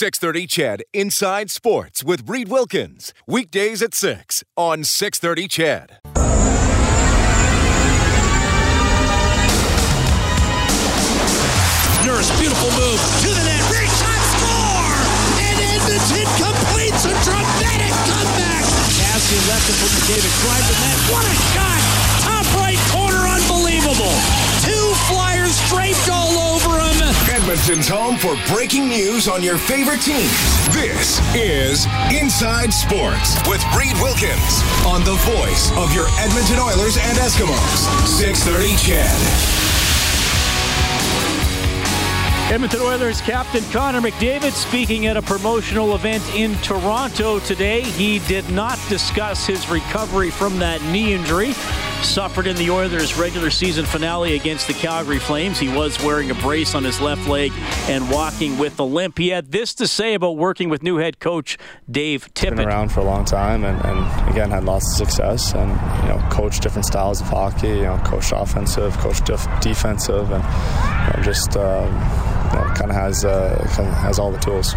630 CHED Inside Sports with Reed Wilkins. Weekdays at 6 on 630 CHED. Nurse, beautiful move to the net. Big shot, score! And Edmonton completes a dramatic comeback. Kassian left it for McDavid. Drive the net. What a shot! Top right corner, unbelievable. Two flyers draped all over. Edmonton's home for breaking news on your favorite teams. This is Inside Sports with Reed Wilkins on the voice of your Edmonton Oilers and Eskimos. 630 CHED. Edmonton Oilers captain Connor McDavid speaking at a promotional event in Toronto today. He did not discuss his recovery from that knee injury suffered in the Oilers' regular season finale against the Calgary Flames. He was wearing a brace on his left leg and walking with a limp. He had this to say about working with new head coach Dave Tippett. Been around for a long time, and, and again had lots of success, and you know coached different styles of hockey. You know, coached offensive, coached def- defensive, and you know, just. Um, you know, kind of has uh, kind of has all the tools.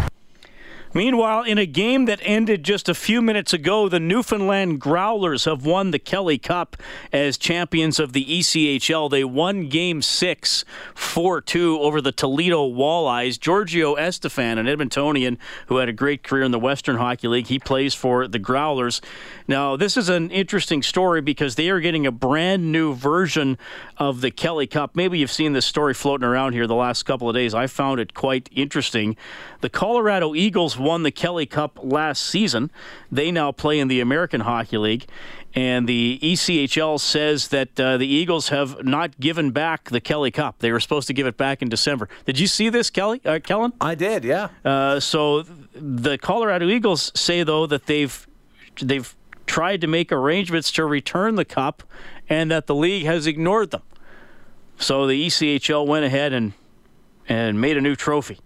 Meanwhile, in a game that ended just a few minutes ago, the Newfoundland Growlers have won the Kelly Cup as champions of the ECHL. They won Game 6 4 2 over the Toledo Walleyes. Giorgio Estephan, an Edmontonian who had a great career in the Western Hockey League, he plays for the Growlers. Now, this is an interesting story because they are getting a brand new version of the Kelly Cup. Maybe you've seen this story floating around here the last couple of days. I found it quite interesting. The Colorado Eagles won the Kelly Cup last season. They now play in the American Hockey League. And the ECHL says that uh, the Eagles have not given back the Kelly Cup. They were supposed to give it back in December. Did you see this, Kelly? Uh, Kellen? I did, yeah. Uh, so the Colorado Eagles say though that they've they've tried to make arrangements to return the cup, and that the league has ignored them. So the ECHL went ahead and and made a new trophy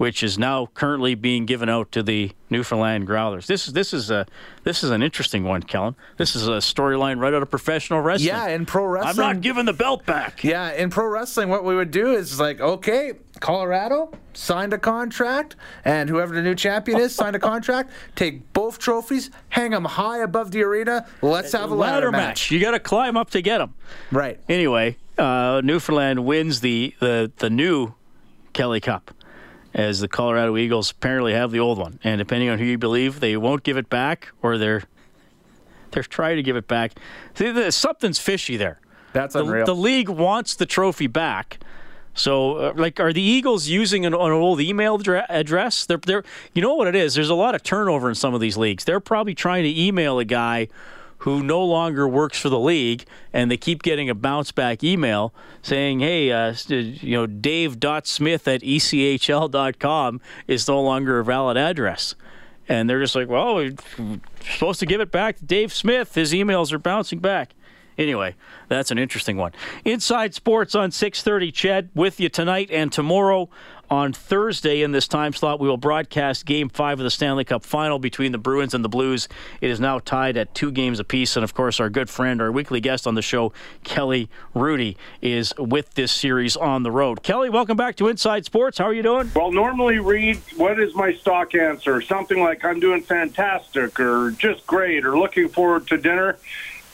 which is now currently being given out to the Newfoundland Growlers. This is this is a this is an interesting one, Kellen. This is a storyline right out of professional wrestling. Yeah, in pro wrestling, I'm not giving the belt back. Yeah, in pro wrestling, what we would do is like, okay, Colorado signed a contract, and whoever the new champion is signed a contract. Take both trophies, hang them high above the arena. Let's have a ladder, ladder match. match. You got to climb up to get them. Right. Anyway, uh, Newfoundland wins the the the new Kelly Cup as the Colorado Eagles apparently have the old one. And depending on who you believe, they won't give it back or they're they're trying to give it back. See, something's fishy there. That's the, unreal. The league wants the trophy back. So, uh, like, are the Eagles using an, an old email dra- address? They're, they're, you know what it is? There's a lot of turnover in some of these leagues. They're probably trying to email a guy who no longer works for the league, and they keep getting a bounce back email saying, hey, uh, you know, dave.smith at echl.com is no longer a valid address. And they're just like, well, we're supposed to give it back to Dave Smith. His emails are bouncing back. Anyway, that's an interesting one. Inside Sports on 6:30 CHED with you tonight and tomorrow on Thursday in this time slot, we will broadcast Game 5 of the Stanley Cup final between the Bruins and the Blues. It is now tied at two games apiece. And of course, our good friend, our weekly guest on the show, Kelly Hrudey, is with this series on the road. Kelly, welcome back to Inside Sports. How are you doing? Well, normally, Reed, what is my stock answer? Something like I'm doing fantastic or just great or looking forward to dinner.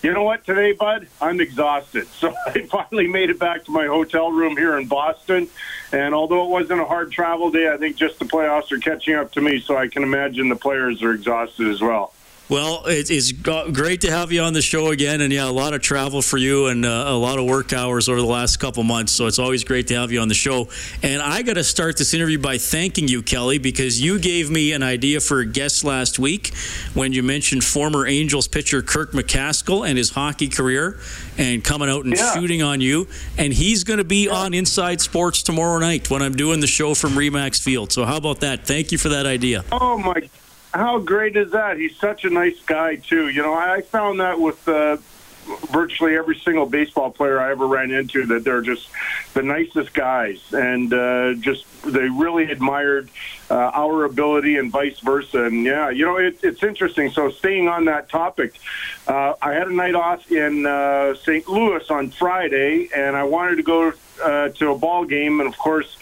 You know what, today, bud? I'm exhausted. So I finally made it back to my hotel room here in Boston. And although it wasn't a hard travel day, I think just the playoffs are catching up to me. So I can imagine the players are exhausted as well. Well, it's great to have you on the show again, and yeah, a lot of travel for you and uh, a lot of work hours over the last couple months. So it's always great to have you on the show. And I got to start this interview by thanking you, Kelly, because you gave me an idea for a guest last week when you mentioned former Angels pitcher Kirk McCaskill and his hockey career, and coming out and yeah. shooting on you. And he's going to be on Inside Sports tomorrow night when I'm doing the show from Remax Field. So how about that? Thank you for that idea. Oh my how great is that? He's such a nice guy too. You know, I found that with uh, virtually every single baseball player I ever ran into that they're just the nicest guys, and uh, just they really admired uh, our ability and vice versa. And yeah, you know, it, it's interesting. So staying on that topic, uh, I had a night off in uh, St. Louis on Friday, and I wanted to go uh, to a ball game, and of course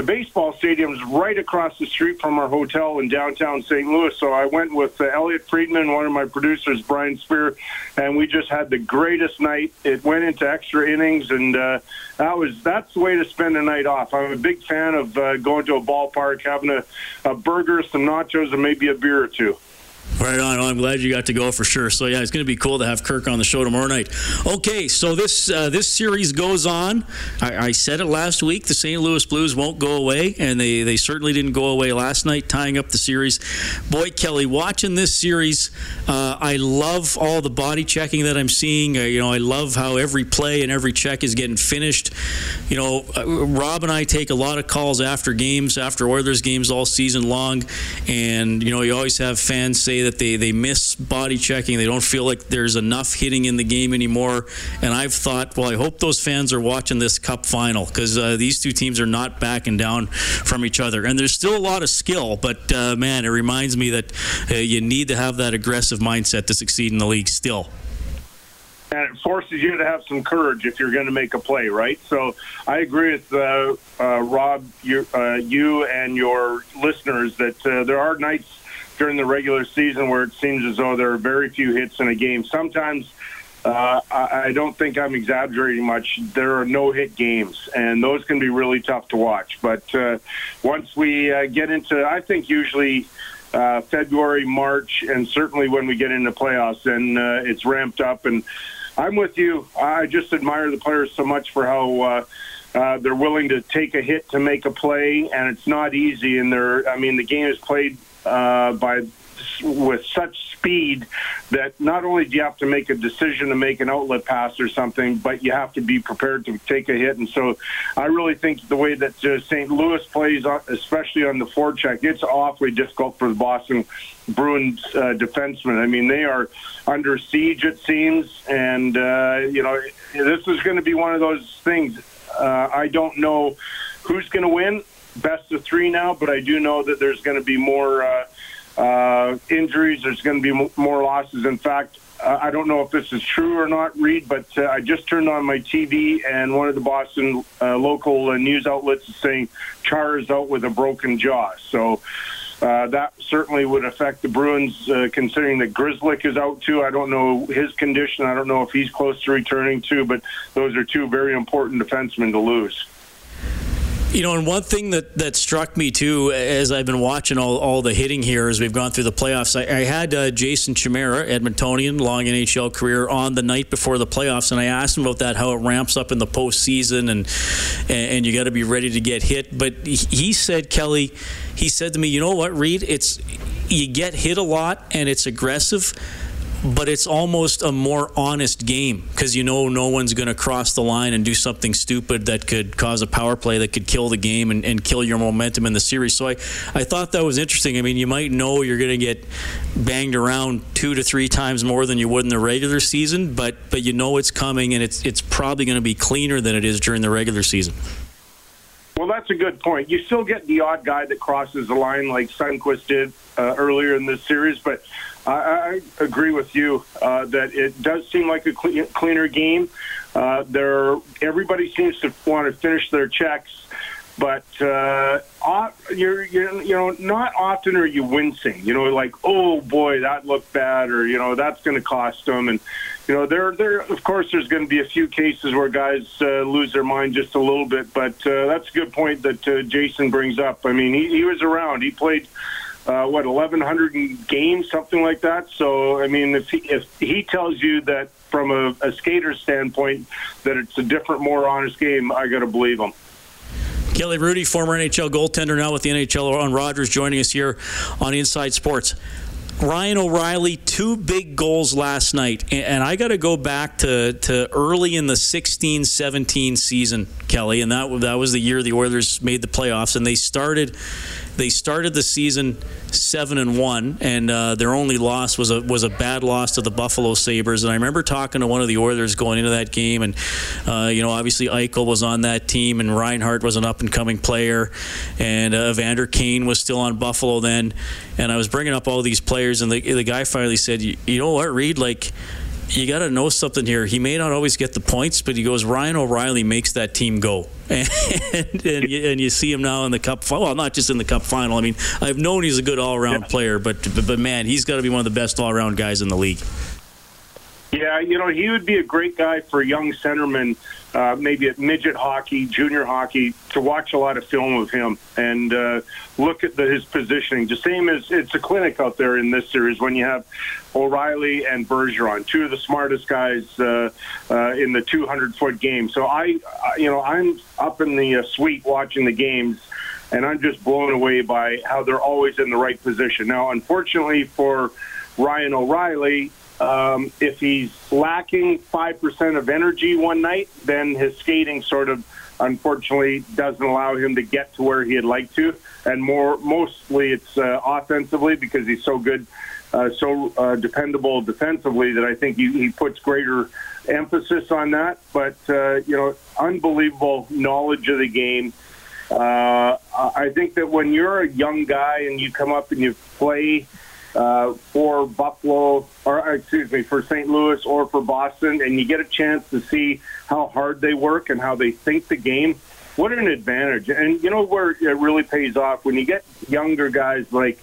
the baseball stadium is right across the street from our hotel in downtown St. Louis. So I went with uh, Elliotte Friedman, one of my producers, Brian Spear, and we just had the greatest night. It went into extra innings, and uh, that was that's the way to spend a night off. I'm a big fan of uh, going to a ballpark, having a, a burger, some nachos, and maybe a beer or two. Right on. Well, I'm glad you got to go for sure. So yeah, it's going to be cool to have Kirk on the show tomorrow night. Okay, so this uh, this series goes on. I, I, said it last week. The St. Louis Blues won't go away, and they they certainly didn't go away last night, tying up the series. Boy, Kelly, watching this series, uh, I love all the body checking that I'm seeing. Uh, you know, I love how every play and every check is getting finished. You know, uh, Rob and I take a lot of calls after games, after Oilers games all season long, and you know, you always have fans say that they, they miss body checking. They don't feel like there's enough hitting in the game anymore. And I've thought, well, I hope those fans are watching this Cup final because uh, these two teams are not backing down from each other. And there's still a lot of skill, but uh, man, it reminds me that uh, you need to have that aggressive mindset to succeed in the league still and it forces you to have some courage if you're going to make a play, right? So I agree with uh, uh, Rob, you, uh, you and your listeners that uh, there are nights during the regular season where it seems as though there are very few hits in a game. Sometimes uh, I, I don't think I'm exaggerating much. There are no hit games, and those can be really tough to watch. But uh, once we uh, get into, I think usually uh, February, March, and certainly when we get into playoffs, then uh, it's ramped up. And I'm with you. I just admire the players so much for how. Uh, uh, they're willing to take a hit to make a play, and it's not easy. And they're, I mean, the game is played uh, by with such speed that not only do you have to make a decision to make an outlet pass or something, but you have to be prepared to take a hit. And so I really think the way that uh, St. Louis plays, especially on the forecheck, it's awfully difficult for the Boston Bruins uh, defensemen. I mean, they are under siege, it seems. And, uh, you know, this is going to be one of those things. Uh, I don't know who's going to win best of three now, but I do know that there's going to be more uh, uh, injuries. There's going to be more losses. In fact, uh, I don't know if this is true or not, Reed, but uh, I just turned on my TV and one of the Boston uh, local uh, news outlets is saying Chara is out with a broken jaw. So. Uh, that certainly would affect the Bruins, uh, considering that Grzelcyk is out too. I don't know his condition. I don't know if he's close to returning too, but those are two very important defensemen to lose. You know, and one thing that, that struck me too, as I've been watching all, all the hitting here as we've gone through the playoffs, I, I had uh, Jason Chimera, Edmontonian, long NHL career, on the night before the playoffs, and I asked him about that, how it ramps up in the postseason, and and, you got to be ready to get hit. But he said, Kelly, he said to me, you know what, Reed, it's you get hit a lot and it's aggressive but it's almost a more honest game because you know no one's going to cross the line and do something stupid that could cause a power play that could kill the game and, and kill your momentum in the series. So I, I thought that was interesting. I mean, you might know you're going to get banged around two to three times more than you would in the regular season, but but you know it's coming and it's it's probably going to be cleaner than it is during the regular season. Well, that's a good point. You still get the odd guy that crosses the line like Sundqvist did uh, earlier in this series, but I, I agree with you uh, that it does seem like a clean, cleaner game. Uh, there, everybody seems to want to finish their checks, but uh, you're, you're, you know, not often are you wincing. You know, like, oh boy, that looked bad, or you know, that's going to cost them. And you know, there, there, of course, there's going to be a few cases where guys uh, lose their mind just a little bit. But uh, that's a good point that uh, Jason brings up. I mean, he, he was around. He played uh, what 1100 games, something like that. So I mean, if he, if he tells you that from a, a skater standpoint that it's a different, more honest game, I got to believe him. Kelly Hrudey, former NHL goaltender, now with the NHL on Rogers, joining us here on Inside Sports. Ryan O'Reilly, two big goals last night. And I got to go back to, to early in the 16 17 season, Kelly. And that, that was the year the Oilers made the playoffs. And they started they started the season seven and one, and uh, their only loss was a was a bad loss to the Buffalo Sabres. And I remember talking to one of the Oilers going into that game, and uh, you know, obviously Eichel was on that team, and Reinhart was an up and coming player, and uh, Evander Kane was still on Buffalo then. And I was bringing up all these players, and the the guy finally said, "You, you know what, Reed? Like." You got to know something here. He may not always get the points, but he goes, Ryan O'Reilly makes that team go. And, and, you, and you see him now in the cup. Well, not just in the cup final. I mean, I've known he's a good all around yeah. player, but, but, but man, he's got to be one of the best all around guys in the league. Yeah, you know, he would be a great guy for young centermen, uh, maybe at midget hockey, junior hockey, to watch a lot of film of him and uh, look at the, his positioning. The same as it's a clinic out there in this series when you have O'Reilly and Bergeron, two of the smartest guys uh, uh, in the 200 foot game. So I, you know, I'm up in the uh, suite watching the games and I'm just blown away by how they're always in the right position. Now, unfortunately for Ryan O'Reilly, um, if he's lacking 5% of energy one night, then his skating sort of unfortunately doesn't allow him to get to where he'd like to. And more, mostly it's uh, offensively because he's so good, uh, so uh, dependable defensively that I think he, he puts greater emphasis on that. But, uh, you know, unbelievable knowledge of the game. Uh, I think that when you're a young guy and you come up and you play – uh, for Buffalo, or uh, excuse me, for St. Louis or for Boston, and you get a chance to see how hard they work and how they think the game. What an advantage! And you know where it really pays off when you get younger guys like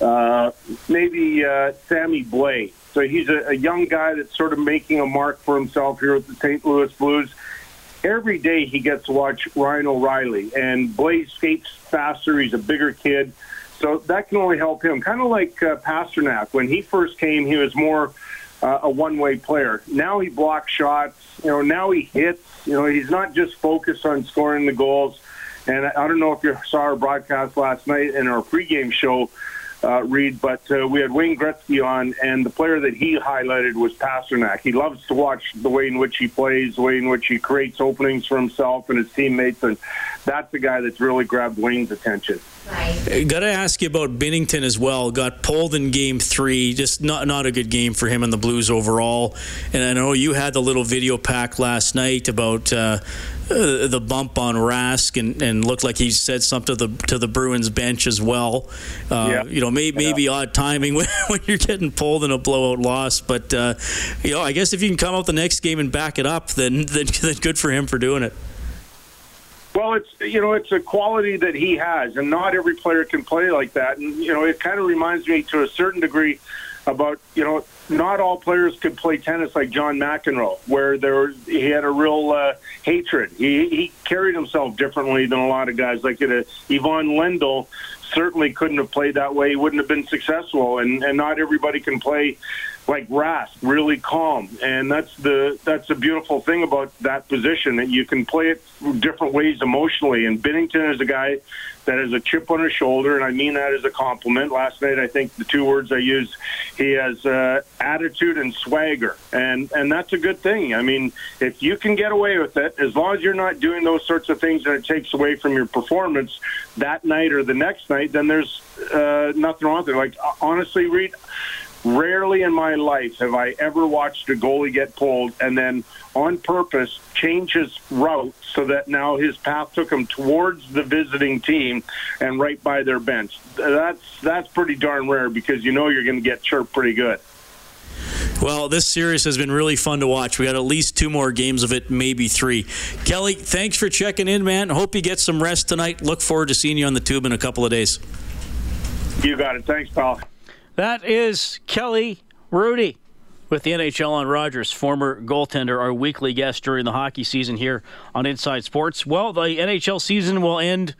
uh, maybe uh, Sammy Blais. So he's a, a young guy that's sort of making a mark for himself here at the St. Louis Blues. Every day he gets to watch Ryan O'Reilly, and Blais skates faster. He's a bigger kid. So that can only help him. Kind of like uh, Pastrnak. When he first came, he was more uh, a one-way player. Now he blocks shots. You know, now he hits. You know, he's not just focused on scoring the goals. And I don't know if you saw our broadcast last night in our pregame show, uh, Reed, but uh, we had Wayne Gretzky on, and the player that he highlighted was Pastrnak. He loves to watch the way in which he plays, the way in which he creates openings for himself and his teammates, and that's the guy that's really grabbed Wayne's attention. Right. Got to ask you about Binnington as well. Got pulled in Game Three. Just not not a good game for him and the Blues overall. And I know you had the little video pack last night about uh, uh, the bump on Rask, and, and looked like he said something to the to the Bruins bench as well. Uh, yeah. You know, may, maybe yeah. odd timing when, when you're getting pulled in a blowout loss, but uh, you know, I guess if you can come out the next game and back it up, then then, then good for him for doing it. Well, it's you know it's a quality that he has, and not every player can play like that. And you know it kind of reminds me to a certain degree about you know not all players could play tennis like John McEnroe, where there he had a real uh, hatred. He he carried himself differently than a lot of guys. Like it, uh, Ivan Lendl certainly couldn't have played that way. He wouldn't have been successful, and and not everybody can play like Rask, really calm, and that's the that's the beautiful thing about that position that you can play it different ways emotionally. And Binnington is a guy that has a chip on his shoulder, and I mean that as a compliment. Last night, I think the two words I used, he has uh, attitude and swagger, and and that's a good thing. I mean, if you can get away with it, as long as you're not doing those sorts of things and it takes away from your performance that night or the next night, then there's uh, nothing wrong with it. Like honestly, Reed Rarely in my life have I ever watched a goalie get pulled and then on purpose change his route so that now his path took him towards the visiting team and right by their bench. That's that's pretty darn rare because you know you're going to get chirped pretty good. Well, this series has been really fun to watch. We got at least two more games of it, maybe three. Kelly, thanks for checking in, man. Hope you get some rest tonight. Look forward to seeing you on the tube in a couple of days. You got it. Thanks, pal. That is Kelly Hrudey with the NHL on Rogers, former goaltender, our weekly guest during the hockey season here on Inside Sports. Well, the NHL season will end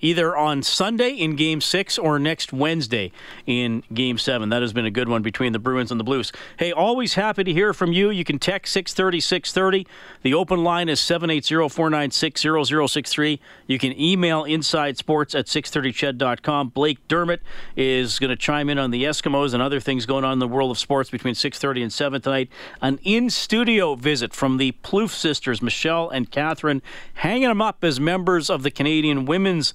either on Sunday in Game 6 or next Wednesday in Game 7. That has been a good one between the Bruins and the Blues. Hey, always happy to hear from you. You can text 630 630. The open line is 780 496 0063. You can email insidesports at 630ched.com. Blake Dermott is going to chime in on the Eskimos and other things going on in the world of sports between 630 and 7 tonight. An in-studio visit from the Plouffe sisters, Michelle and Katherine, hanging them up as members of the Canadian women's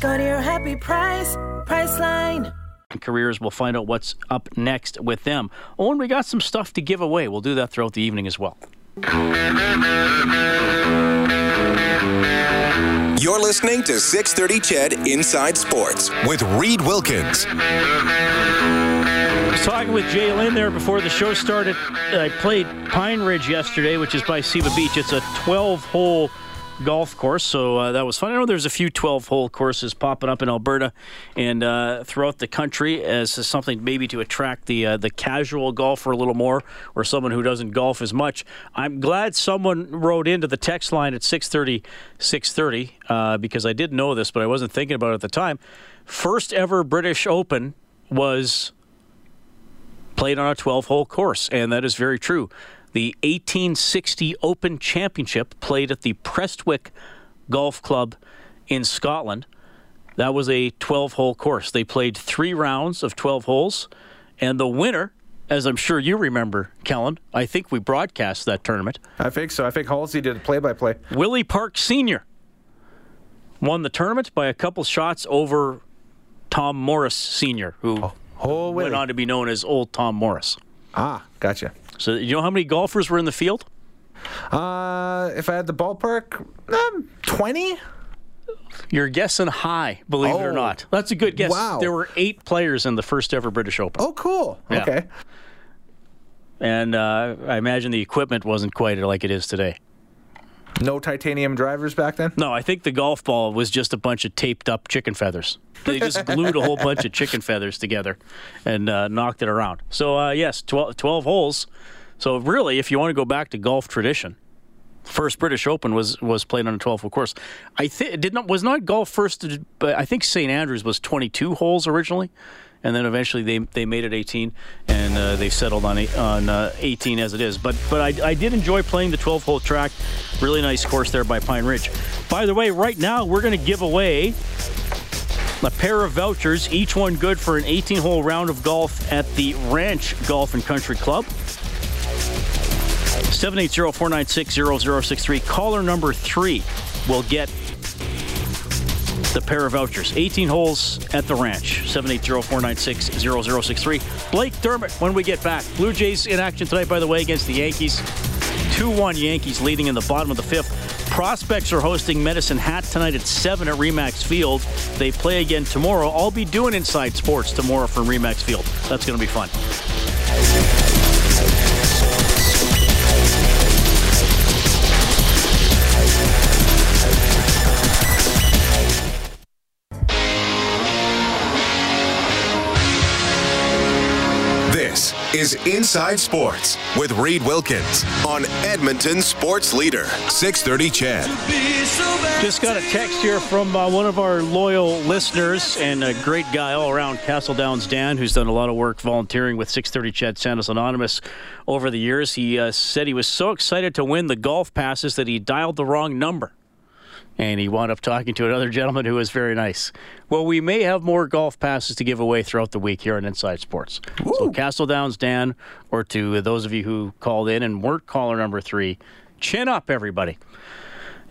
Go to your happy price, Priceline. careers. We'll find out what's up next with them. Oh, and we got some stuff to give away. We'll do that throughout the evening as well. You're listening to 630 Ched Inside Sports with Reed Wilkins. I was talking with Jay Lynn there before the show started. I played Pine Ridge yesterday, which is by Seba Beach. It's a 12 hole golf course, so uh, that was fun. I know there's a few 12 hole courses popping up in Alberta and uh, throughout the country as something maybe to attract the uh, the casual golfer a little more or someone who doesn't golf as much. I'm glad someone wrote into the text line at 6:30 6:30 uh, because I did know this, but I wasn't thinking about it at the time. First ever British Open was played on a 12 hole course, and that is very true. The 1860 Open Championship played at the Prestwick Golf Club in Scotland. That was a 12 hole course. They played three rounds of 12 holes, and the winner, as I'm sure you remember, Kellen, I think we broadcast that tournament. I think so. I think Halsey did play by play. Willie Park Sr. won the tournament by a couple shots over Tom Morris Sr., who Oh, went on to be known as Old Tom Morris. Ah, gotcha. So, you know how many golfers were in the field? Uh, if I had the ballpark, um, 20? You're guessing high, believe it or Oh. not. That's a good guess. Wow. There were eight players in the first ever British Open. Oh, cool. Yeah. Okay. And uh, I imagine the equipment wasn't quite like it is today. No titanium drivers back then? No, I think the golf ball was just a bunch of taped up chicken feathers. They just glued a whole bunch of chicken feathers together and uh, knocked it around. So, uh, yes, 12, 12 holes. So, really, if you want to go back to golf tradition, first British Open was was played on a 12 hole course. I think did not was not golf first, but I think St Andrews was 22 holes originally, and then eventually they they made it 18, and uh, they settled on on uh, 18 as it is. But but I, I did enjoy playing the 12 hole track. Really nice course there by Pine Ridge. By the way, right now we're going to give away a pair of vouchers, each one good for an 18 hole round of golf at the Ranch Golf and Country Club. 780 496 0063. Caller number three will get the pair of vouchers. 18 holes at the ranch. 780 496 0063. Blake Dermott when we get back. Blue Jays in action tonight, by the way, against the Yankees. 2 1 Yankees leading in the bottom of the fifth. Prospects are hosting Medicine Hat tonight at 7 at Remax Field. They play again tomorrow. I'll be doing Inside Sports tomorrow from Remax Field. That's going to be fun. Is Inside Sports with Reed Wilkins on Edmonton Sports Leader, 6:30. CHED. Just got a text here from uh, one of our loyal listeners and a great guy all around, Castle Downs Dan, who's done a lot of work volunteering with 6:30 CHED Santas Anonymous over the years. He uh, said he was so excited to win the golf passes that he dialed the wrong number. And he wound up talking to another gentleman who was very nice. Well, we may have more golf passes to give away throughout the week here on Inside Sports. So, Castle Downs Dan, or to those of you who called in and weren't caller number three, chin up, everybody.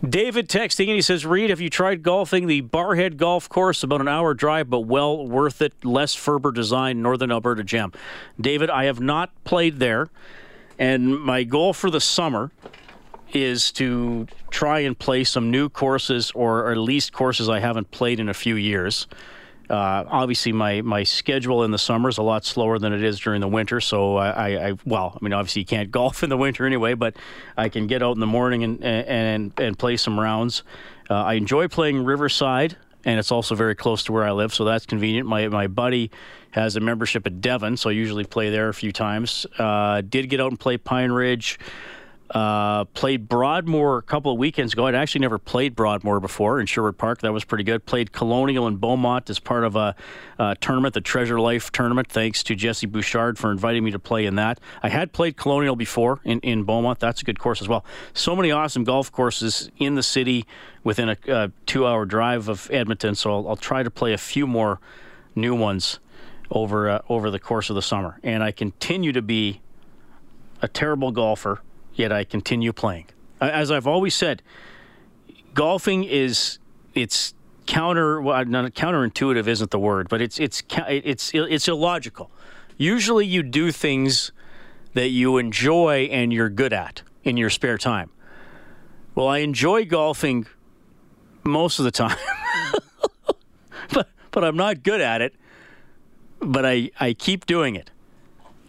David texting and he says, Reed, have you tried golfing the Barrhead Golf Course? About an hour drive, but well worth it. Les Ferber design, Northern Alberta Gem. David, I have not played there, and my goal for the summer is to try and play some new courses or at least courses I haven't played in a few years. Uh, obviously, my, my schedule in the summer is a lot slower than it is during the winter. So I, I, I well, I mean, obviously you can't golf in the winter anyway, but I can get out in the morning and and and play some rounds. Uh, I enjoy playing Riverside, and it's also very close to where I live, so that's convenient. My my buddy has a membership at Devon, so I usually play there a few times. Uh, did get out and play Pine Ridge Uh, played Broadmoor a couple of weekends ago. I'd actually never played Broadmoor before in Sherwood Park. That was pretty good. Played Colonial in Beaumont as part of a, tournament, the Treasure Life tournament. Thanks to Jesse Bouchard for inviting me to play in that. I had played Colonial before in, in Beaumont. That's a good course as well. So many awesome golf courses in the city within a, a two-hour drive of Edmonton. So I'll, I'll, try to play a few more new ones over uh, over the course of the summer. And I continue to be a terrible golfer yet I continue playing. As I've always said, golfing is it's counter well, not counterintuitive isn't the word, but it's it's it's it's illogical. Usually, you do things that you enjoy and you're good at in your spare time. Well, I enjoy golfing most of the time, but but I'm not good at it. But I, I keep doing it.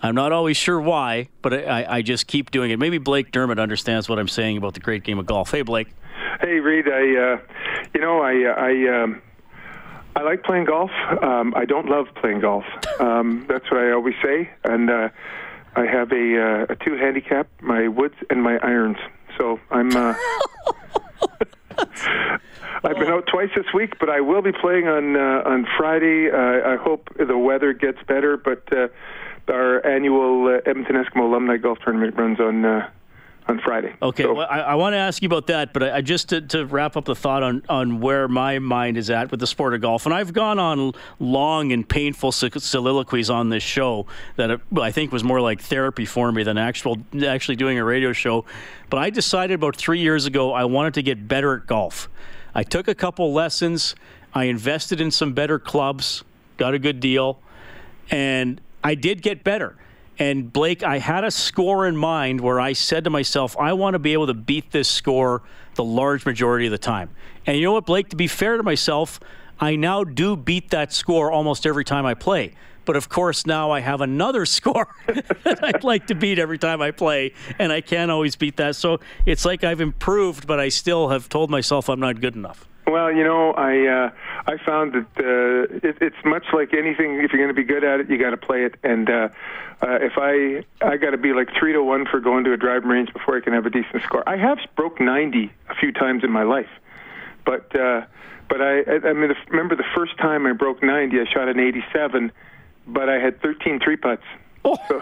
I'm not always sure why, but I, I just keep doing it. Maybe Blake Dermott understands what I'm saying about the great game of golf. Hey, Blake. Hey, Reed. I, uh, you know, I, I, um, I like playing golf. Um, I don't love playing golf. Um, that's what I always say. And uh, I have a, uh, a two handicap: my woods and my irons. So I'm. Uh, I've been out twice this week, but I will be playing on uh, on Friday. Uh, I hope the weather gets better, but uh, our annual uh, Edmonton Eskimo Alumni Golf Tournament runs on uh, on Friday. Okay, so, well, I, I, want to ask you about that, but I, I just to, to, wrap up the thought on, on where my mind is at with the sport of golf, and I've gone on long and painful soliloquies on this show that I think was more like therapy for me than actual actually doing a radio show. But I decided about three years ago I wanted to get better at golf. I took a couple lessons. I invested in some better clubs, got a good deal, and I did get better. And Blake, I had a score in mind where I said to myself, I want to be able to beat this score the large majority of the time. And you know what, Blake, to be fair to myself, I now do beat that score almost every time I play. But of course, now I have another score that I'd like to beat every time I play, and I can't always beat that. So it's like I've improved, but I still have told myself I'm not good enough. Well, you know, I uh, I found that uh, it, it's much like anything. If you're going to be good at it, you got to play it. And uh, uh, if I I got to be like three to one for going to a driving range before I can have a decent score. I have broke 90 a few times in my life, but uh, but I I mean, remember the first time I broke 90, I shot an 87, but I had 13 three putts. Oh. So,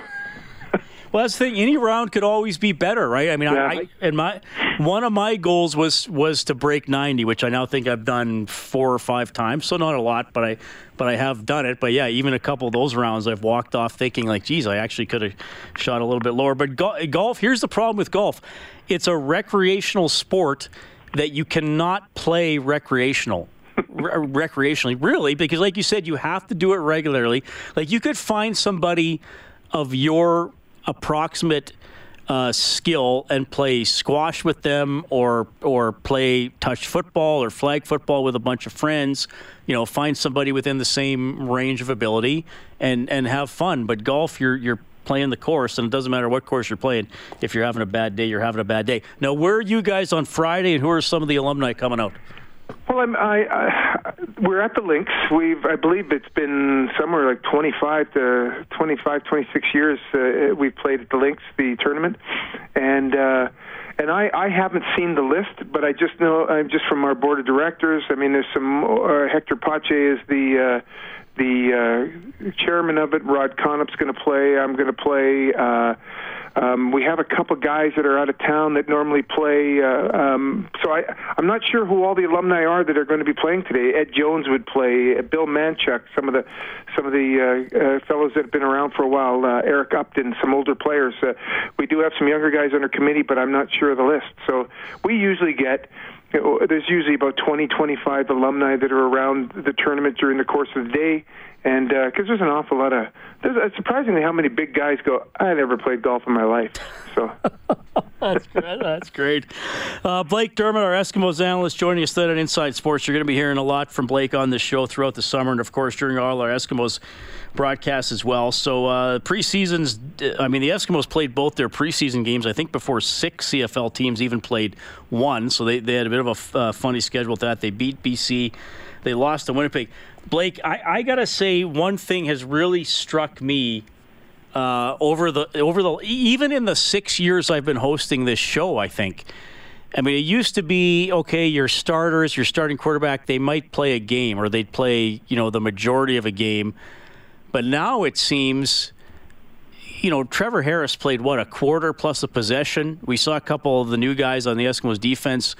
well, that's the thing. Any round could always be better, right? I mean, yeah. I, and my one of my goals was was to break 90, which I now think I've done four or five times. So not a lot, but I but I have done it. But yeah, even a couple of those rounds, I've walked off thinking like, geez, I actually could have shot a little bit lower. But go- golf, here's the problem with golf: it's a recreational sport that you cannot play recreational re- recreationally, really, because like you said, you have to do it regularly. Like you could find somebody of your approximate uh, skill and play squash with them or or play touch football or flag football with a bunch of friends you know find somebody within the same range of ability and and have fun. But golf you're you're playing the course and it doesn't matter what course you're playing. If you're having a bad day you're having a bad day. Now where are you guys on friday and who are some of the alumni coming out well, I'm, I, I, we're at the links. We've, I believe, it's been somewhere like 25 to 25, 26 years. Uh, we've played at the links, the tournament, and uh, and I, I haven't seen the list, but I just know I'm just from our board of directors. I mean, there's some uh, Hector Pache is the uh, the uh, chairman of it. Rod Connop's going to play. I'm going to play. Uh, um, we have a couple guys that are out of town that normally play. Uh, um, so I, I'm not sure who all the alumni are that are going to be playing today. Ed Jones would play. Uh, Bill Manchuk, some of the some of the uh, uh, fellows that have been around for a while. Uh, Eric Upton, some older players. Uh, we do have some younger guys on our committee, but I'm not sure of the list. So we usually get there's usually about 20, 25 alumni that are around the tournament during the course of the day, and because uh, there's an awful lot of, there's uh, surprisingly how many big guys go. I never played golf in my life, so. that's great. That's great. Uh, Blake Dermott, our Eskimos analyst, joining us today on Inside Sports. You're going to be hearing a lot from Blake on this show throughout the summer, and of course during all our Eskimos broadcasts as well. So uh, preseasons, I mean, the Eskimos played both their preseason games. I think before six CFL teams even played one, so they, they had a bit of a uh, funny schedule with that. They beat BC, they lost to Winnipeg. Blake, I, I gotta say, one thing has really struck me uh, over the over the even in the six years I've been hosting this show. I think. I mean, it used to be okay. Your starters, your starting quarterback, they might play a game or they'd play, you know, the majority of a game. But now it seems, you know, Trevor Harris played what a quarter plus a possession. We saw a couple of the new guys on the Eskimos defense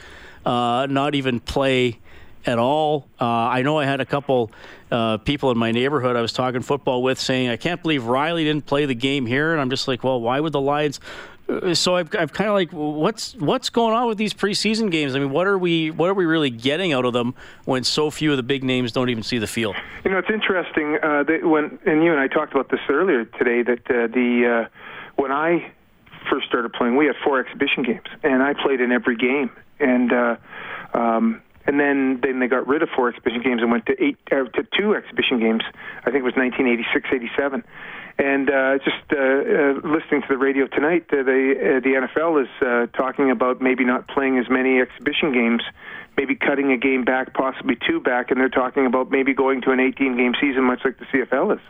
uh, not even play at all. Uh, I know I had a couple uh, people in my neighborhood I was talking football with saying, I can't believe Reilly didn't play the game here. And I'm just like, well, why would the Lions? Uh, So I've, I've kind of like, what's what's going on with these preseason games? I mean, what are we what are we really getting out of them when so few of the big names don't even see the field? You know, it's interesting uh, that when and you and I talked about this earlier today that uh, the uh, when I first started playing, we had four exhibition games, and I played in every game, and uh, um, and then then they got rid of four exhibition games and went to eight uh, to two exhibition games. I think it was 1986, 87. And uh, just uh, uh, listening to the radio tonight, uh, the uh, the NFL is uh, talking about maybe not playing as many exhibition games, maybe cutting a game back, possibly two back, and they're talking about maybe going to an 18 game season, much like the CFL is.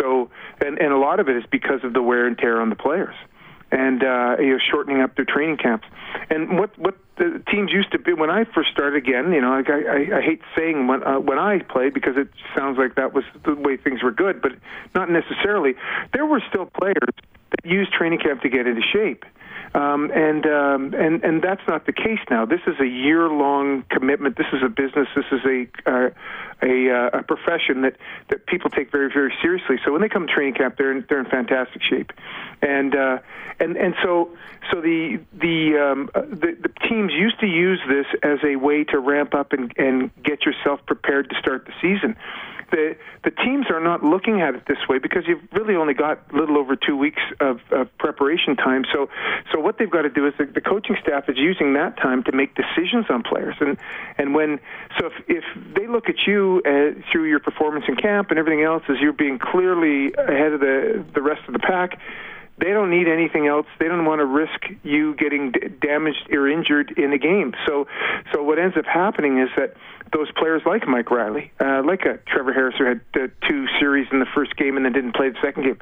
So, and and a lot of it is because of the wear and tear on the players, and uh, you know, shortening up their training camps. And what what the teams used to be when I first started again, you know, I, I, I hate saying when uh, when I played because it sounds like that was the way things were good, but not necessarily. There were still players that used training camp to get into shape. Um, and um, and and that's not the case now. This is a year-long commitment. This is a business. This is a uh, a, uh, a profession that, that people take very very seriously. So when they come to training camp, they're in, they're in fantastic shape, and uh, and and so so the the, um, uh, the the teams used to use this as a way to ramp up and and get yourself prepared to start the season the the teams are not looking at it this way because you've really only got a little over two weeks of, of preparation time. So so what they've got to do is the, the coaching staff is using that time to make decisions on players. And and when so if if they look at you uh, through your performance in camp and everything else as you're being clearly ahead of the the rest of the pack they don't need anything else. They don't want to risk you getting d- damaged or injured in a game. So, so what ends up happening is that those players like Mike Reilly, uh, like a Trevor Harris, who had uh, two series in the first game and then didn't play the second game.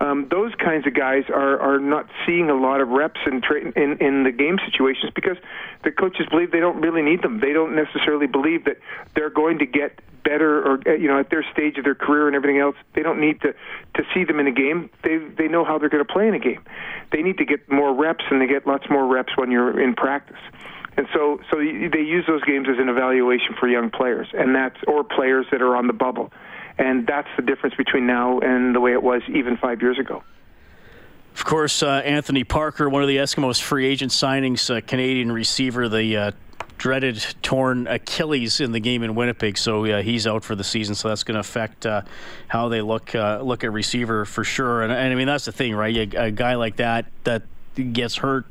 Um, those kinds of guys are are not seeing a lot of reps in, tra- in in the game situations because the coaches believe they don't really need them. They don't necessarily believe that they're going to get better or uh, you know at their stage of their career and everything else they don't need to to see them in a game they they know how they're going to play in a game they need to get more reps and they get lots more reps when you're in practice and so so they use those games as an evaluation for young players and that's or players that are on the bubble and that's the difference between now and the way it was even 5 years ago Of course, uh, Anthony Parker, one of the Eskimos' free agent signings, uh, Canadian receiver, the uh, dreaded torn Achilles in the game in Winnipeg, so uh, he's out for the season. So that's going to affect uh, how they look uh, look at receiver for sure. And, and I mean that's the thing, right? A guy like that that gets hurt,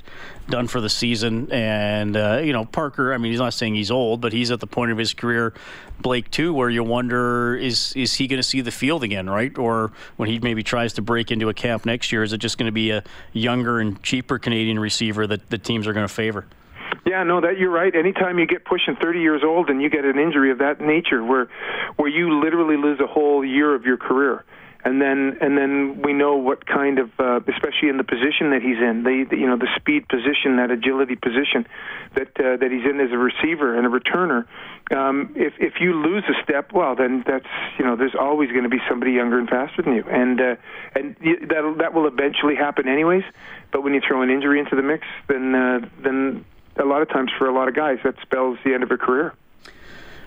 done for the season, and uh, you know Parker. I mean, he's not saying he's old, but he's at the point of his career, Blake too, where you wonder is is he going to see the field again, right? Or when he maybe tries to break into a camp next year, is it just going to be a younger and cheaper Canadian receiver that the teams are going to favor? Yeah, no, that you're right. Anytime you get pushing 30 years old and you get an injury of that nature, where where you literally lose a whole year of your career, and then and then we know what kind of, uh, especially in the position that he's in, the, you know the speed position, that agility position, that uh, that he's in as a receiver and a returner. Um, if if you lose a step, well, then that's you know there's always going to be somebody younger and faster than you, and uh, and that that will eventually happen anyways. But when you throw an injury into the mix, then uh, then a lot of times for a lot of guys that spells the end of a career.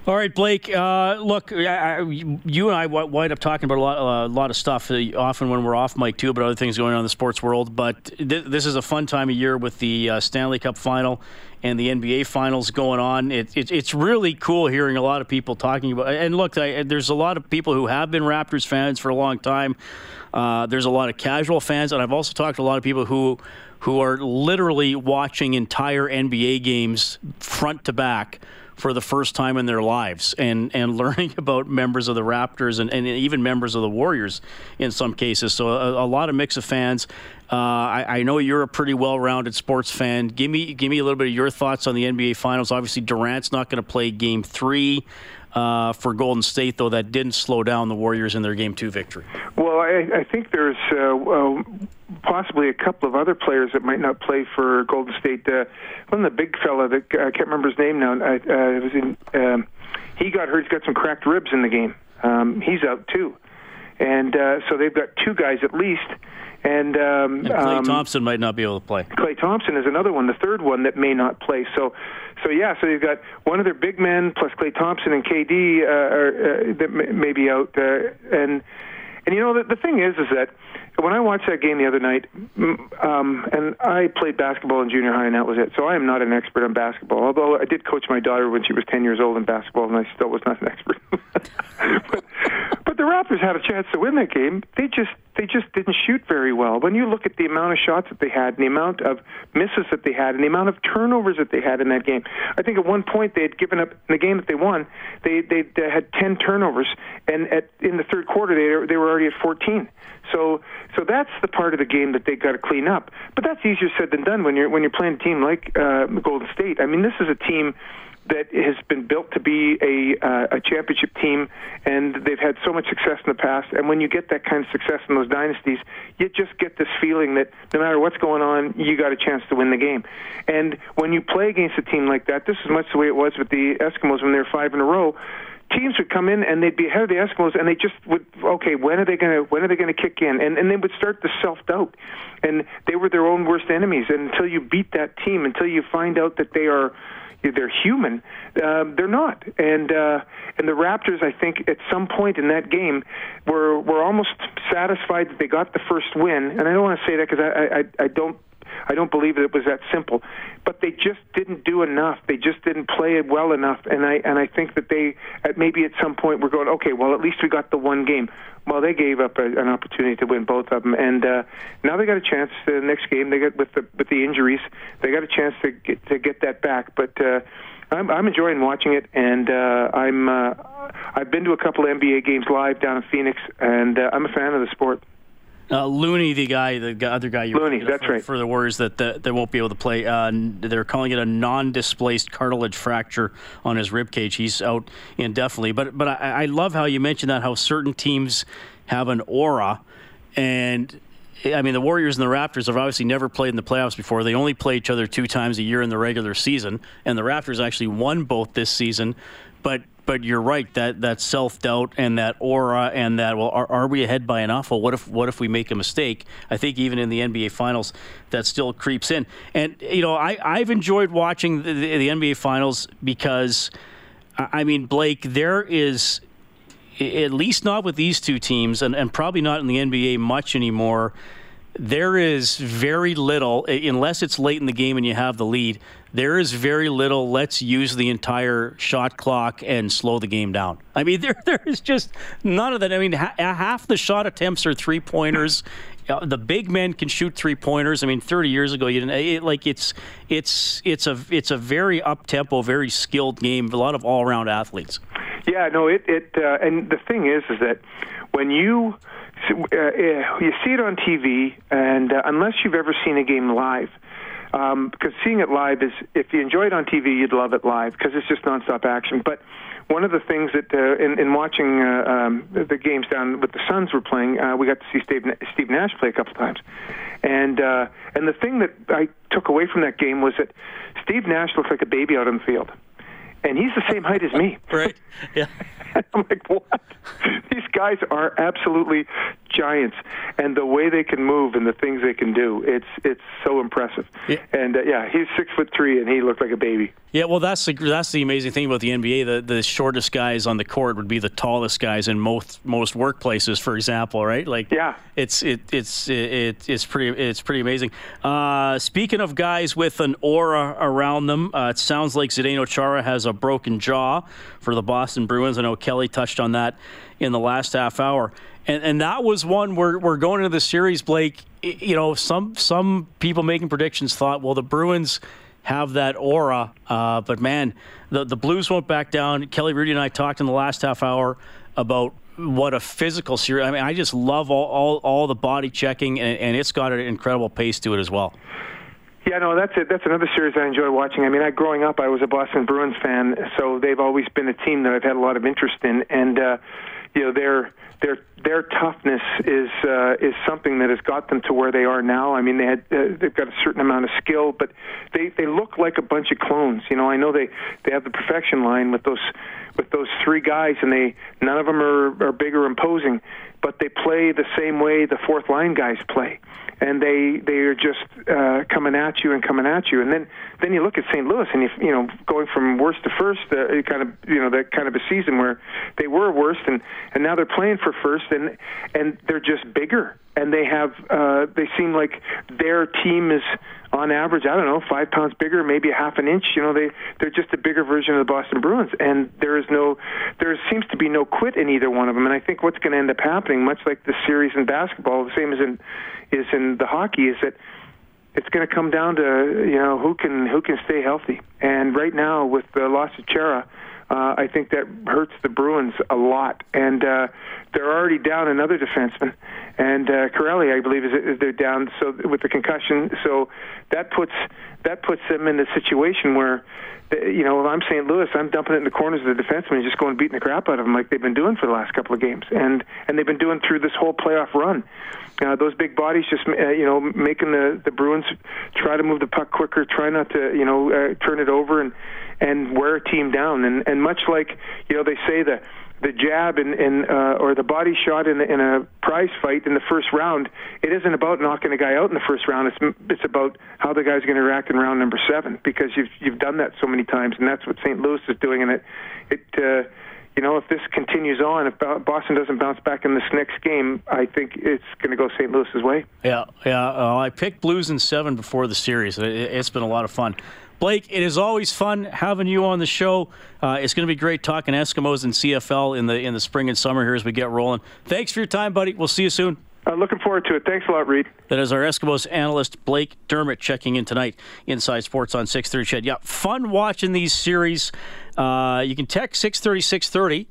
All right, Blake. Uh, look, I, you and I wind up talking about a lot, a lot of stuff. Uh, often when we're off mic too, but other things going on in the sports world. But th- this is a fun time of year with the uh, Stanley Cup final and the NBA finals going on. It, it, it's really cool hearing a lot of people talking about. And look, I, there's a lot of people who have been Raptors fans for a long time. Uh, there's a lot of casual fans, and I've also talked to a lot of people who who are literally watching entire NBA games front to back for the first time in their lives and, and learning about members of the Raptors and, and even members of the Warriors in some cases. So a, a lot of mix of fans. Uh, I, I, know you're a pretty well-rounded sports fan. Give me give me a little bit of your thoughts on the NBA Finals. Obviously, Durant's not going to play Game Three. Uh, for Golden State, though that didn't slow down the Warriors in their Game Two victory. Well, I, I think there's uh, possibly a couple of other players that might not play for Golden State. Uh, one of the big fella that I can't remember his name now. I, uh, it was in. Um, he got hurt. He's got some cracked ribs in the game. Um, he's out too, and uh, so they've got two guys at least. And, um, and Clay um, Thompson might not be able to play. Klay Thompson is another one, the third one that may not play. So, so yeah, so you've got one of their big men plus Klay Thompson and KD uh, are, uh, that may, may be out, uh, and and you know the, the thing is is that when I watched that game the other night, um, and I played basketball in junior high, and that was it. So I am not an expert on basketball. Although I did coach my daughter when she was 10 years old in basketball, and I still was not an expert. but, but the Raptors had a chance to win that game. They just they just didn't shoot very well. When you look at the amount of shots that they had, and the amount of misses that they had, and the amount of turnovers that they had in that game, I think at one point they had given up in the game that they won. They they, they had 10 turnovers, and at in the third quarter they they were already at 14. So so that's the part of the game that they got to clean up. But that's easier said than done when you're when you're playing a team like uh, Golden State. I mean, this is a team that has been built to be a uh, a championship team, and they've had so much success in the past. And when you get that kind of success in those dynasties, you just get this feeling that no matter what's going on, you got a chance to win the game. And when you play against a team like that, this is much the way it was with the Eskimos when they were five in a row teams would come in and they'd be ahead of the Eskimos, and they just would okay, when are they going to when are they going to kick in? And and they would start to self doubt, and they were their own worst enemies. And until you beat that team, until you find out that they are they're human, um, they're not. And uh, and the Raptors, I think, at some point in that game, were were almost satisfied that they got the first win. And I don't want to say that because I, I I don't I don't believe that it was that simple. But they just didn't do enough. They just didn't play it well enough. And I and I think that they at maybe at some point were going, okay, well at least we got the one game. Well, they gave up a, an opportunity to win both of them, and uh, now they got a chance. The next game, they got with the with the injuries, they got a chance to get to get that back. But uh, I'm, I'm enjoying watching it, and uh, I'm uh, I've been to a couple NBA games live down in Phoenix, and uh, I'm a fan of the sport. Uh, Looney, the guy, the other guy, you Looney, that's for, right. for the Warriors that that they won't be able to play. Uh, they're calling it a non-displaced cartilage fracture on his rib cage. He's out indefinitely. But but I, I love how you mentioned that how certain teams have an aura, and I mean the Warriors and the Raptors have obviously never played in the playoffs before. They only play each other two times a year in the regular season, and the Raptors actually won both this season. But but you're right that that self doubt and that aura and that well are, are we ahead by enough? Well, what if what if we make a mistake? I think even in the NBA Finals that still creeps in. And you know I I've enjoyed watching the, the, the NBA Finals because I mean Blake there is at least not with these two teams and, and probably not in the NBA much anymore there is very little, unless it's late in the game and you have the lead, there is very little, let's use the entire shot clock and slow the game down. I mean, there there is just none of that. I mean, ha- half the shot attempts are three pointers. the big men can shoot three pointers. I mean, 30 years ago, you didn't it, like it's it's it's a it's a very up tempo, very skilled game. A lot of all around athletes. Yeah, no, it it uh, and the thing is, is that when you uh, you see it on TV, and uh, unless you've ever seen a game live, um, because seeing it live is, if you enjoy it on TV, you'd love it live because it's just nonstop action. But one of the things that uh, in, in watching uh, um, the games down with the Suns were playing, uh, we got to see Steve, Steve Nash play a couple times, and uh, and the thing that I took away from that game was that Steve Nash looked like a baby out on the field, and he's the same height as me. Right. Yeah. I'm like, what? These guys are absolutely giants, and the way they can move and the things they can do, it's it's so impressive. Yeah. And uh, yeah, he's six foot three, and he looked like a baby. Yeah, well, that's the that's the amazing thing about the NBA. The the shortest guys on the court would be the tallest guys in most most workplaces, for example, right? Like, yeah, it's it it's it, it's pretty it's pretty amazing. Uh, speaking of guys with an aura around them, uh, it sounds like Zdeno Chara has a broken jaw for the Boston Bruins. I know Kelly touched on that in the last half hour. And, and that was one where we're going into the series, Blake. You know, some some people making predictions thought, well, the Bruins have that aura, uh, but man, the the Blues won't back down. Kelly Hrudey and I talked in the last half hour about what a physical series. I mean, I just love all all, all the body checking, and, and it's got an incredible pace to it as well. Yeah, no, that's it. That's another series I enjoy watching. I mean, I growing up, I was a Boston Bruins fan, so they've always been a team that I've had a lot of interest in, and uh, you know, their their their toughness is uh, is something that has got them to where they are now. I mean, they had uh, they've got a certain amount of skill, but they they look like a bunch of clones. You know, I know they they have the perfection line with those with those three guys, and they none of them are, are big or imposing, but they play the same way the fourth line guys play and they they are just uh, coming at you and coming at you. And then then you look at St. Louis, and you you know going from worst to first, uh, kind of you know that kind of a season where they were worst, and and now they're playing for first, and and they're just bigger, and they have uh, they seem like their team is on average, I don't know, five pounds bigger, maybe a half an inch. You know, they they're just a bigger version of the Boston Bruins, and there is no, there seems to be no quit in either one of them. And I think what's going to end up happening, much like the series in basketball, the same as in is in the hockey, is that it's going to come down to you know who can who can stay healthy. And right now, with the loss of Chara, uh, I think that hurts the Bruins a lot. And uh, they're already down another defenseman, and uh, Corelli, I believe, is, they're down so with the concussion. So that puts that puts them in the situation where you know, if I'm St. Louis, I'm dumping it in the corners of the defensemen and just going beating the crap out of them like they've been doing for the last couple of games, and and they've been doing through this whole playoff run. Uh, those big bodies just uh, you know making the the Bruins try to move the puck quicker, try not to you know uh, turn it over and and wear a team down, and and much like you know they say that the jab in, in uh, or the body shot in, in a prize fight in the first round, it isn't about knocking a guy out in the first round. It's it's about how the guy's going to react in round number seven because you've you've done that so many times, and that's what St. Louis is doing. And it it uh, you know if this continues on, if Boston doesn't bounce back in this next game, I think it's going to go St. Louis's way. Yeah, yeah. Uh, I picked Blues in seven before the series. It, it's been a lot of fun. Blake, it is always fun having you on the show. Uh, it's going to be great talking Eskimos and CFL in the in the spring and summer here as we get rolling. Thanks for your time, buddy. We'll see you soon. Uh, looking forward to it. Thanks a lot, Reed. That is our Eskimos analyst Blake Dermott checking in tonight inside Sports on 6:30. CHED. Yeah, fun watching these series. Uh, you can text 6:30 6:30.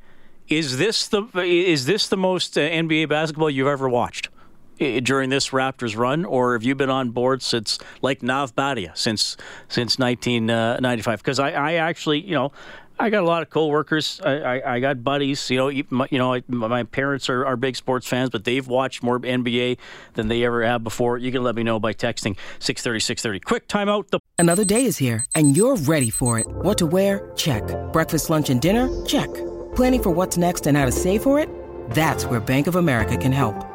Is this the is this the most uh, NBA basketball you've ever watched? During this Raptors run, or have you been on board since like Nav Bhatia since since 1995? Because uh, I, I actually, you know, I got a lot of coworkers. I, I, I got buddies. You know, you, know, my parents are, are big sports fans, but they've watched more NBA than they ever have before. You can let me know by texting 630, 630. Quick timeout. The- Another day is here, and you're ready for it. What to wear? Check. Breakfast, lunch, and dinner? Check. Planning for what's next and how to save for it? That's where Bank of America can help.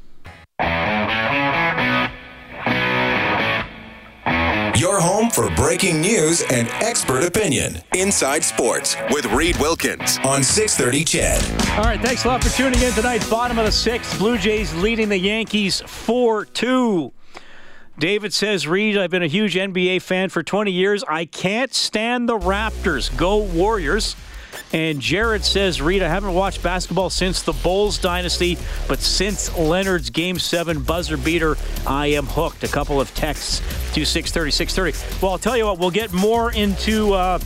Your home for breaking news and expert opinion. Inside Sports with Reed Wilkins on 630 CHED. All right, thanks a lot for tuning in tonight. Bottom of the sixth, Blue Jays leading the Yankees 4 2. David says, Reed, I've been a huge NBA fan for 20 years. I can't stand the Raptors. Go Warriors. And Jared says, Reed, I haven't watched basketball since the Bulls dynasty, but since Leonard's Game 7 buzzer beater, I am hooked. A couple of texts to 630, 630. Well, I'll tell you what, we'll get more into. Uh,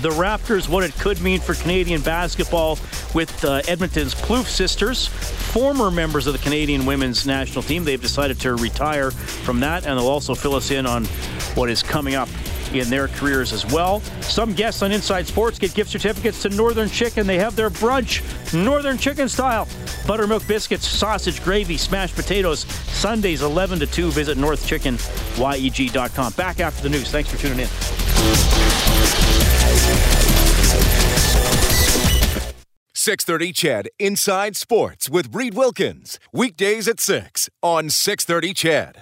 the Raptors, what it could mean for Canadian basketball with uh, Edmonton's Plouffe sisters, former members of the Canadian women's national team. They've decided to retire from that, and they'll also fill us in on what is coming up in their careers as well. Some guests on Inside Sports get gift certificates to Northern Chicken. They have their brunch, Northern Chicken style. Buttermilk biscuits, sausage, gravy, smashed potatoes. Sundays 11 to 2. Visit northchickenyeg.com. Back after the news. Thanks for tuning in. 630 CHED Inside Sports with Reed Wilkins. Weekdays at 6 on 630 CHED.